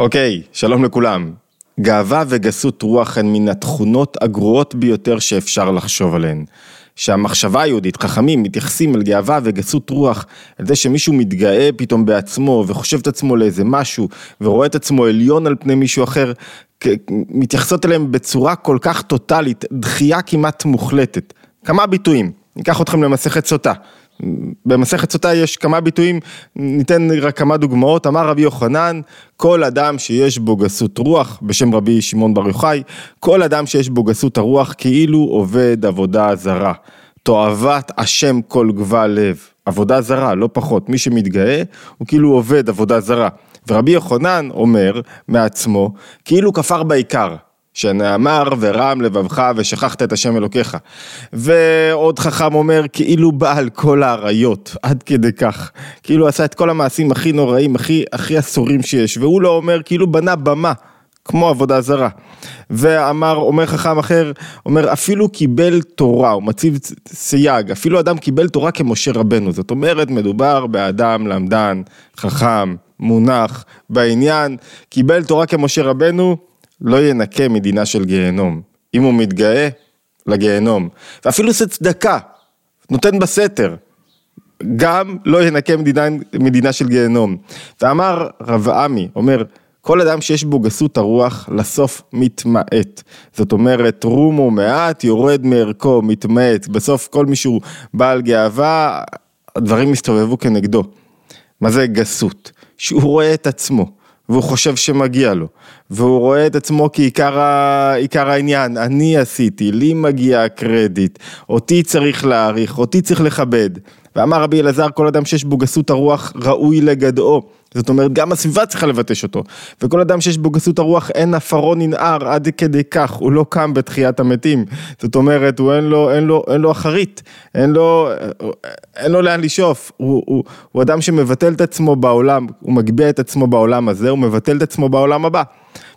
אוקיי, שלום לכולם. גאווה וגסות רוח הן מן התכונות הגרועות ביותר שאפשר לחשוב עליהן. שהמחשבה היהודית, חכמים, מתייחסים אל גאווה וגסות רוח, על זה שמישהו מתגאה פתאום בעצמו וחושב את עצמו לאיזה משהו ורואה את עצמו עליון על פני מישהו אחר, מתייחסות אליהם בצורה כל כך טוטאלית, דחייה כמעט מוחלטת. כמה ביטויים, ניקח אתכם למסכת סוטה. במסכת סוטה יש כמה ביטויים, ניתן רק כמה דוגמאות, אמר רבי יוחנן, כל אדם שיש בו גסות רוח, בשם רבי שמעון בר יוחאי, כל אדם שיש בו גסות הרוח כאילו עובד עבודה זרה. תועבת השם כל גבל לב, עבודה זרה, לא פחות, מי שמתגאה הוא כאילו עובד עבודה זרה. ורבי יוחנן אומר מעצמו, כאילו כפר בעיקר, שנאמר ורם לבבך ושכחת את השם אלוקיך. ועוד חכם אומר כאילו בעל כל האריות, עד כדי כך. כאילו עשה את כל המעשים הכי נוראים, הכי, הכי אסורים שיש, והוא לא אומר כאילו בנה במה. כמו עבודה זרה. ואמר, אומר חכם אחר, אומר אפילו קיבל תורה, הוא מציב סייג, אפילו אדם קיבל תורה כמשה רבנו, זאת אומרת מדובר באדם למדן, חכם, מונח, בעניין, קיבל תורה כמשה רבנו, לא ינקה מדינה של גיהנום. אם הוא מתגאה, לגיהנום. ואפילו עושה צדקה, נותן בסתר. גם לא ינקה מדינה, מדינה של גיהנום. ואמר רב עמי, אומר, כל אדם שיש בו גסות הרוח, לסוף מתמעט. זאת אומרת, רומו מעט, יורד מערכו, מתמעט. בסוף כל מי שהוא בעל גאווה, הדברים מסתובבו כנגדו. מה זה גסות? שהוא רואה את עצמו. והוא חושב שמגיע לו, והוא רואה את עצמו כעיקר העניין, אני עשיתי, לי מגיע הקרדיט, אותי צריך להעריך, אותי צריך לכבד. ואמר רבי אלעזר, כל אדם שיש בו גסות הרוח ראוי לגדעו. זאת אומרת, גם הסביבה צריכה לבטש אותו. וכל אדם שיש בו גסות הרוח, אין עפרו ננער עד כדי כך, הוא לא קם בתחיית המתים. זאת אומרת, הוא אין לו, אין לו, אין לו אחרית, אין לו, אין לו לאן לשאוף. הוא, הוא, הוא אדם שמבטל את עצמו בעולם, הוא מגביה את עצמו בעולם הזה, הוא מבטל את עצמו בעולם הבא.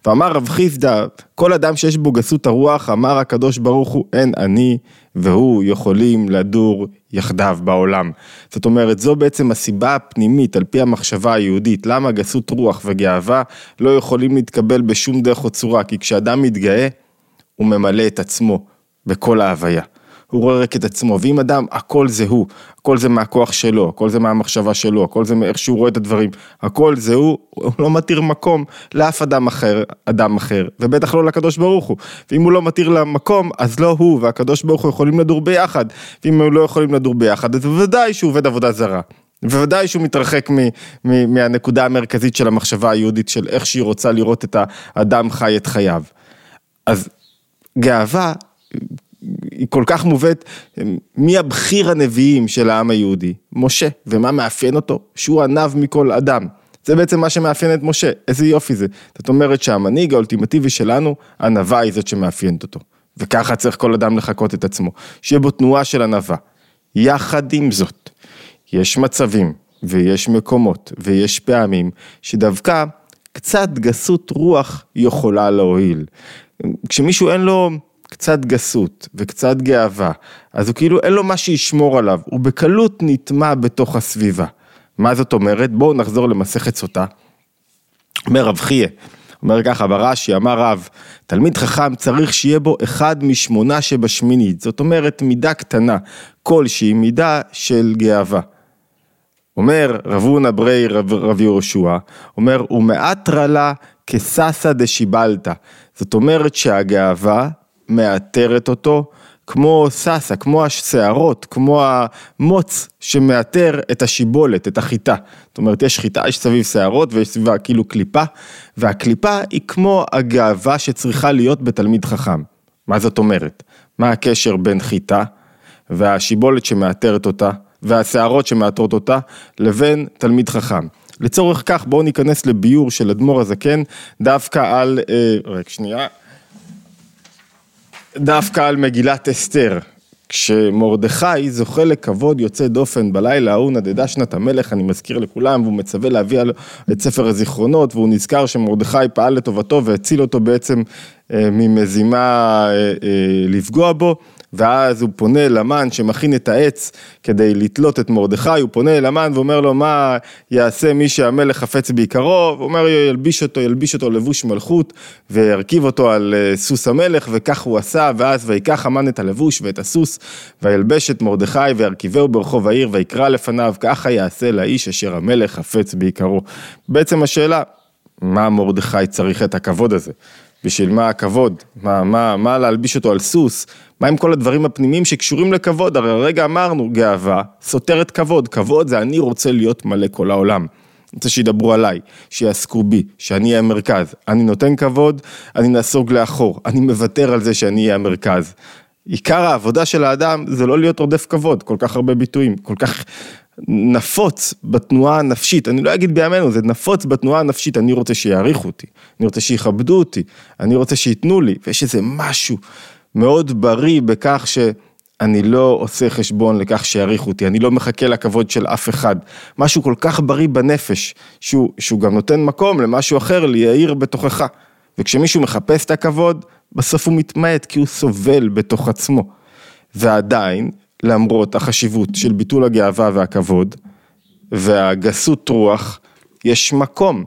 ואמר רב חיסדא, כל אדם שיש בו גסות הרוח, אמר הקדוש ברוך הוא, אין אני והוא יכולים לדור יחדיו בעולם. זאת אומרת, זו בעצם הסיבה הפנימית, על פי המחשבה היהודית, למה גסות רוח וגאווה לא יכולים להתקבל בשום דרך או צורה, כי כשאדם מתגאה, הוא ממלא את עצמו בכל ההוויה. הוא רואה רק את עצמו, ואם אדם, הכל זה הוא, הכל זה מהכוח שלו, הכל זה מהמחשבה שלו, הכל זה מאיך שהוא רואה את הדברים, הכל זה הוא, הוא לא מתיר מקום לאף אדם אחר, אדם אחר, ובטח לא לקדוש ברוך הוא. ואם הוא לא מתיר למקום, אז לא הוא והקדוש ברוך הוא יכולים לדור ביחד, ואם הם לא יכולים לדור ביחד, אז בוודאי שהוא עובד עבודה זרה. בוודאי שהוא מתרחק מ, מ, מהנקודה המרכזית של המחשבה היהודית, של איך שהיא רוצה לראות את האדם חי את חייו. אז גאווה היא כל כך מובאת, מי הבכיר הנביאים של העם היהודי? משה, ומה מאפיין אותו? שהוא עניו מכל אדם. זה בעצם מה שמאפיין את משה, איזה יופי זה. זאת אומרת שהמנהיג האולטימטיבי שלנו, ענווה היא זאת שמאפיינת אותו. וככה צריך כל אדם לחקות את עצמו, שיהיה בו תנועה של ענווה. יחד עם זאת, יש מצבים ויש מקומות ויש פעמים שדווקא קצת גסות רוח יכולה להועיל. כשמישהו אין לו קצת גסות וקצת גאווה, אז הוא כאילו אין לו מה שישמור עליו, הוא בקלות נטמע בתוך הסביבה. מה זאת אומרת? בואו נחזור למסכת סוטה. אומר רב חייה, אומר ככה ברש"י, אמר רב, תלמיד חכם צריך שיהיה בו אחד משמונה שבשמינית, זאת אומרת מידה קטנה, כלשהי מידה של גאווה. אומר רב הונא ברי רב, רב יהושע, אומר ומעט רלה כססא דשיבלתא, זאת אומרת שהגאווה מאתרת אותו, כמו סאסה, כמו השערות, כמו המוץ שמאתר את השיבולת, את החיטה. זאת אומרת, יש חיטה, יש סביב שערות ויש סביבה כאילו קליפה, והקליפה היא כמו הגאווה שצריכה להיות בתלמיד חכם. מה זאת אומרת? מה הקשר בין חיטה והשיבולת שמאתרת אותה, והשערות שמאתרות אותה, לבין תלמיד חכם? לצורך כך בואו ניכנס לביור של אדמו"ר הזקן, דווקא על, אה, רק שנייה. דווקא על מגילת אסתר. כשמרדכי זוכה לכבוד יוצא דופן בלילה ההוא נדדה שנת המלך, אני מזכיר לכולם, והוא מצווה להביא את ספר הזיכרונות, והוא נזכר שמרדכי פעל לטובתו והציל אותו בעצם אה, ממזימה אה, אה, לפגוע בו, ואז הוא פונה למן שמכין את העץ כדי לתלות את מרדכי, הוא פונה למן ואומר לו מה יעשה מי שהמלך חפץ בעיקרו, הוא אומר ילביש אותו, ילביש אותו לבוש מלכות וירכיב אותו על אה, סוס המלך וכך הוא עשה ואז ויקח המן את הלבוש ואת הסוס וילבש את מרדכי וירכיבהו ברחוב העיר ויקרא לפניו ככה יעשה לאיש אשר המלך חפץ בעיקרו. בעצם השאלה, מה מרדכי צריך את הכבוד הזה? בשביל מה הכבוד? מה, מה, מה להלביש אותו על סוס? מה עם כל הדברים הפנימיים שקשורים לכבוד? הרי הרגע אמרנו, גאווה סותרת כבוד, כבוד זה אני רוצה להיות מלא כל העולם. אני רוצה שידברו עליי, שיעסקו בי, שאני אהיה המרכז. אני נותן כבוד, אני נסוג לאחור, אני מוותר על זה שאני אהיה המרכז. עיקר העבודה של האדם זה לא להיות עודף כבוד, כל כך הרבה ביטויים, כל כך נפוץ בתנועה הנפשית, אני לא אגיד בימינו, זה נפוץ בתנועה הנפשית, אני רוצה שיעריכו אותי, אני רוצה שיכבדו אותי, אני רוצה שייתנו לי, ויש איזה משהו מאוד בריא בכך שאני לא עושה חשבון לכך שיעריכו אותי, אני לא מחכה לכבוד של אף אחד, משהו כל כך בריא בנפש, שהוא, שהוא גם נותן מקום למשהו אחר להעיר בתוכך, וכשמישהו מחפש את הכבוד, בסוף הוא מתמעט כי הוא סובל בתוך עצמו, ועדיין, למרות החשיבות של ביטול הגאווה והכבוד והגסות רוח, יש מקום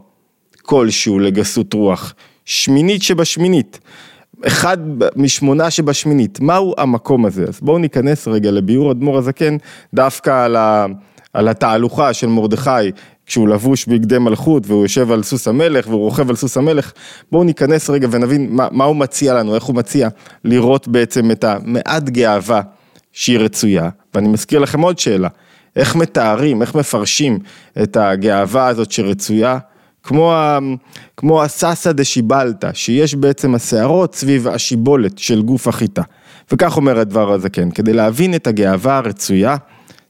כלשהו לגסות רוח, שמינית שבשמינית, אחד משמונה שבשמינית, מהו המקום הזה? אז בואו ניכנס רגע לביאור אדמו"ר הזקן דווקא על, ה, על התהלוכה של מרדכי כשהוא לבוש בגדי מלכות והוא יושב על סוס המלך והוא רוכב על סוס המלך, בואו ניכנס רגע ונבין מה, מה הוא מציע לנו, איך הוא מציע לראות בעצם את המעט גאווה שהיא רצויה, ואני מזכיר לכם עוד שאלה, איך מתארים, איך מפרשים את הגאווה הזאת שרצויה, כמו, כמו הססה דשיבלתא, שיש בעצם השערות סביב השיבולת של גוף החיטה. וכך אומר הדבר הזה כן, כדי להבין את הגאווה הרצויה,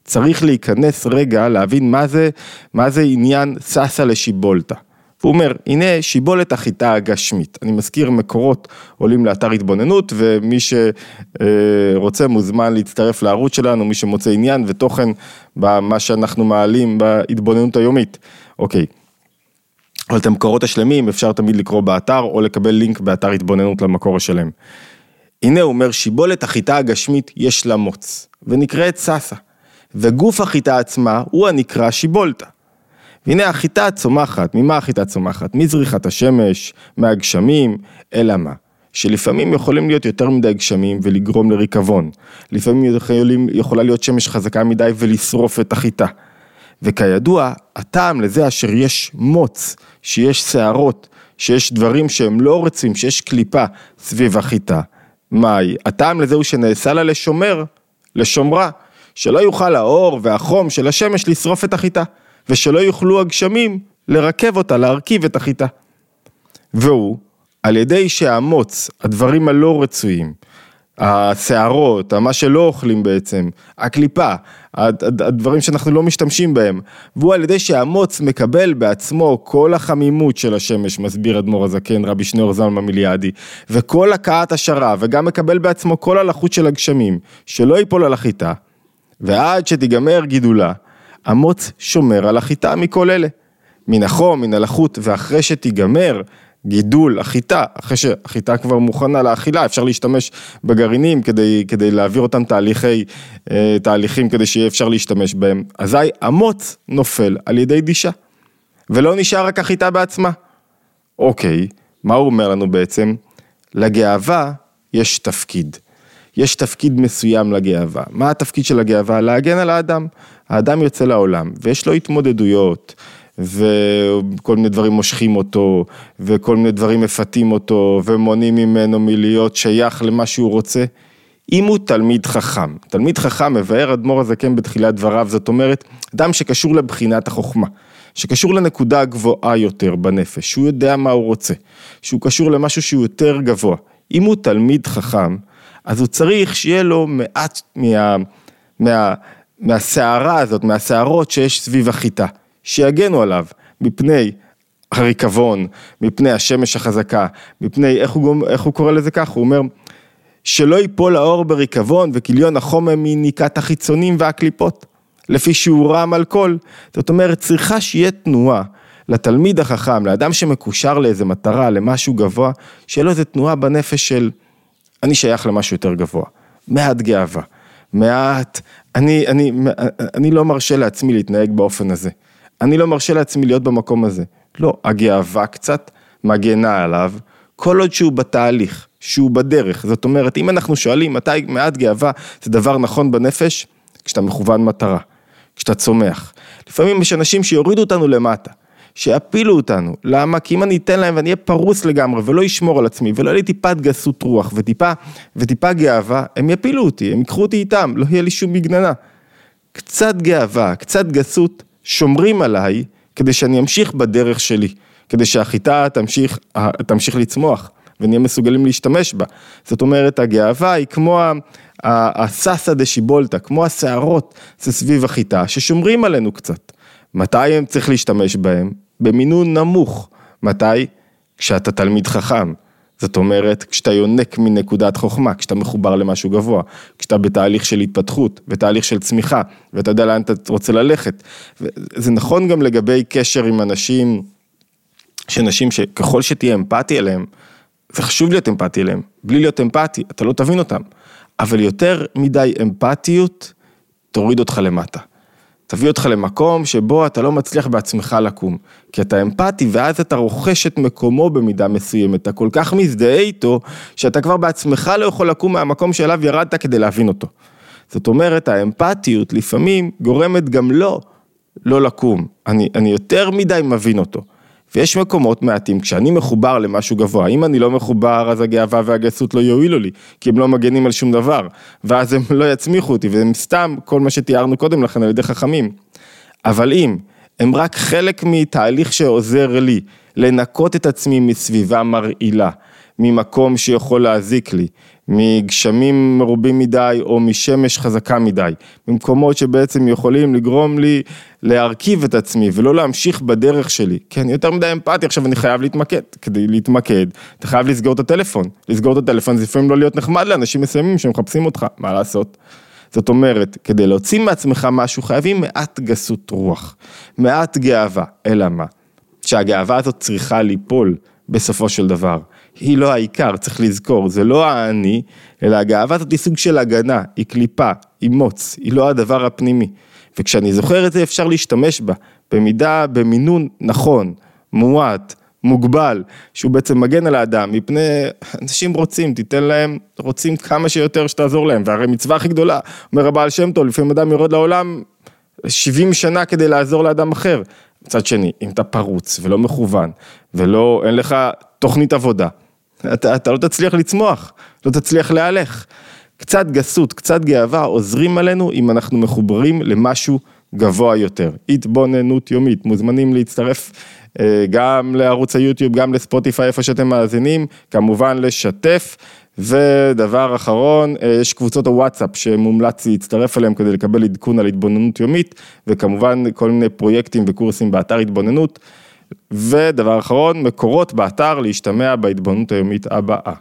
צריך להיכנס רגע, להבין מה זה, מה זה עניין ססה לשיבולתא. הוא אומר, הנה שיבולת החיטה הגשמית. אני מזכיר, מקורות עולים לאתר התבוננות, ומי שרוצה מוזמן להצטרף לערוץ שלנו, מי שמוצא עניין ותוכן במה שאנחנו מעלים בהתבוננות היומית. אוקיי. אבל את המקורות השלמים אפשר תמיד לקרוא באתר, או לקבל לינק באתר התבוננות למקור השלם. הנה הוא אומר, שיבולת החיטה הגשמית יש לה מוץ, ונקראת ססה. וגוף החיטה עצמה הוא הנקרא שיבולתא. והנה החיטה צומחת, ממה החיטה צומחת? מזריחת השמש, מהגשמים, אלא מה? שלפעמים יכולים להיות יותר מדי גשמים ולגרום לריקבון. לפעמים יכולים, יכולה להיות שמש חזקה מדי ולשרוף את החיטה. וכידוע, הטעם לזה אשר יש מוץ, שיש שערות, שיש דברים שהם לא רצים, שיש קליפה סביב החיטה. מהי? הטעם לזה הוא שנעשה לה לשומר, לשומרה, שלא יוכל האור והחום של השמש לשרוף את החיטה. ושלא יוכלו הגשמים לרכב אותה, להרכיב את החיטה. והוא, על ידי שהמוץ, הדברים הלא רצויים, השערות, מה שלא אוכלים בעצם, הקליפה, הדברים שאנחנו לא משתמשים בהם, והוא על ידי שהמוץ מקבל בעצמו כל החמימות של השמש, מסביר אדמו"ר הזקן, רבי שניאור זלמן מיליאדי, וכל הכאת השרב, וגם מקבל בעצמו כל הלחות של הגשמים, שלא ייפול על החיטה, ועד שתיגמר גידולה, המוץ שומר על החיטה מכל אלה. מן החום, מן הלחות, ואחרי שתיגמר גידול החיטה, אחרי שהחיטה כבר מוכנה לאכילה, אפשר להשתמש בגרעינים כדי, כדי להעביר אותם תהליכי, אה, תהליכים כדי שיהיה אפשר להשתמש בהם. אזי המוץ נופל על ידי דישה, ולא נשאר רק החיטה בעצמה. אוקיי, מה הוא אומר לנו בעצם? לגאווה יש תפקיד. יש תפקיד מסוים לגאווה. מה התפקיד של הגאווה? להגן על האדם. האדם יוצא לעולם ויש לו התמודדויות. וכל מיני דברים מושכים אותו, וכל מיני דברים מפתים אותו, ומונעים ממנו מלהיות שייך למה שהוא רוצה. אם הוא תלמיד חכם, תלמיד חכם מבאר אדמו"ר הזקן בתחילת דבריו, זאת אומרת, אדם שקשור לבחינת החוכמה, שקשור לנקודה הגבוהה יותר בנפש, שהוא יודע מה הוא רוצה, שהוא קשור למשהו שהוא יותר גבוה. אם הוא תלמיד חכם, אז הוא צריך שיהיה לו מעט מה, מה, מהסערה הזאת, מהסערות שיש סביב החיטה, שיגנו עליו מפני הריקבון, מפני השמש החזקה, מפני, איך הוא, איך הוא קורא לזה כך? הוא אומר, שלא ייפול האור בריקבון וכיליון החומר מניקת החיצונים והקליפות, לפי שיעורם על כל. זאת אומרת, צריכה שיהיה תנועה לתלמיד החכם, לאדם שמקושר לאיזה מטרה, למשהו גבוה, שיהיה לו איזה תנועה בנפש של אני שייך למשהו יותר גבוה. מעט גאווה, מעט, אני, אני, אני לא מרשה לעצמי להתנהג באופן הזה, אני לא מרשה לעצמי להיות במקום הזה. לא, הגאווה קצת מגנה עליו, כל עוד שהוא בתהליך, שהוא בדרך. זאת אומרת, אם אנחנו שואלים מתי מעט גאווה זה דבר נכון בנפש, כשאתה מכוון מטרה, כשאתה צומח. לפעמים יש אנשים שיורידו אותנו למטה, שיפילו אותנו. למה? כי אם אני אתן להם ואני אהיה פרוס לגמרי ולא אשמור על עצמי ולא יהיה לי טיפת גסות רוח וטיפה, וטיפה גאווה, הם יפילו אותי, הם ייקחו אותי איתם, לא יהיה לי שום מגננה. קצת גאווה, קצת גסות, שומרים עליי כדי שאני אמשיך בדרך שלי, כדי שהחיטה תמשיך, תמשיך לצמוח ונהיה מסוגלים להשתמש בה. זאת אומרת, הגאווה היא כמו הססה דה שיבולטה, כמו הסערות סביב החיטה, ששומרים עלינו קצת. מתי הם צריך להשתמש בהם? במינון נמוך. מתי? כשאתה תלמיד חכם. זאת אומרת, כשאתה יונק מנקודת חוכמה, כשאתה מחובר למשהו גבוה, כשאתה בתהליך של התפתחות, בתהליך של צמיחה, ואתה יודע לאן אתה רוצה ללכת. זה נכון גם לגבי קשר עם אנשים, שאנשים שככל שתהיה אמפתי אליהם, זה חשוב להיות אמפתי אליהם, בלי להיות אמפתי, אתה לא תבין אותם, אבל יותר מדי אמפתיות תוריד אותך למטה. תביא אותך למקום שבו אתה לא מצליח בעצמך לקום, כי אתה אמפתי ואז אתה רוכש את מקומו במידה מסוימת, אתה כל כך מזדהה איתו, שאתה כבר בעצמך לא יכול לקום מהמקום שאליו ירדת כדי להבין אותו. זאת אומרת, האמפתיות לפעמים גורמת גם לו לא לקום, אני, אני יותר מדי מבין אותו. ויש מקומות מעטים, כשאני מחובר למשהו גבוה, אם אני לא מחובר אז הגאווה והגסות לא יועילו לי, כי הם לא מגנים על שום דבר, ואז הם לא יצמיחו אותי, והם סתם כל מה שתיארנו קודם לכן על ידי חכמים. אבל אם הם רק חלק מתהליך שעוזר לי לנקות את עצמי מסביבה מרעילה, ממקום שיכול להזיק לי, מגשמים מרובים מדי או משמש חזקה מדי, ממקומות שבעצם יכולים לגרום לי להרכיב את עצמי ולא להמשיך בדרך שלי, אני יותר מדי אמפתי, עכשיו אני חייב להתמקד, כדי להתמקד, אתה חייב לסגור את הטלפון, לסגור את הטלפון זה לפעמים לא להיות נחמד לאנשים מסוימים שמחפשים אותך, מה לעשות? זאת אומרת, כדי להוציא מעצמך משהו חייבים מעט גסות רוח, מעט גאווה, אלא מה? שהגאווה הזאת צריכה ליפול בסופו של דבר. היא לא העיקר, צריך לזכור, זה לא האני, אלא הגאווה הזאת היא סוג של הגנה, היא קליפה, היא מוץ, היא לא הדבר הפנימי. וכשאני זוכר את זה אפשר להשתמש בה, במידה, במינון נכון, מועט, מוגבל, שהוא בעצם מגן על האדם, מפני אנשים רוצים, תיתן להם, רוצים כמה שיותר שתעזור להם, והרי מצווה הכי גדולה, אומר הבעל שם טוב, לפעמים אדם יורד לעולם 70 שנה כדי לעזור לאדם אחר. מצד שני, אם אתה פרוץ ולא מכוון, ולא, אין לך תוכנית עבודה, אתה, אתה לא תצליח לצמוח, לא תצליח להלך. קצת גסות, קצת גאווה עוזרים עלינו אם אנחנו מחוברים למשהו גבוה יותר. התבוננות יומית, מוזמנים להצטרף אה, גם לערוץ היוטיוב, גם לספוטיפיי, איפה שאתם מאזינים, כמובן לשתף. ודבר אחרון, אה, יש קבוצות הוואטסאפ שמומלץ להצטרף אליהם כדי לקבל עדכון על התבוננות יומית, וכמובן כל מיני פרויקטים וקורסים באתר התבוננות. ודבר אחרון, מקורות באתר להשתמע בהתבוננות היומית הבאה.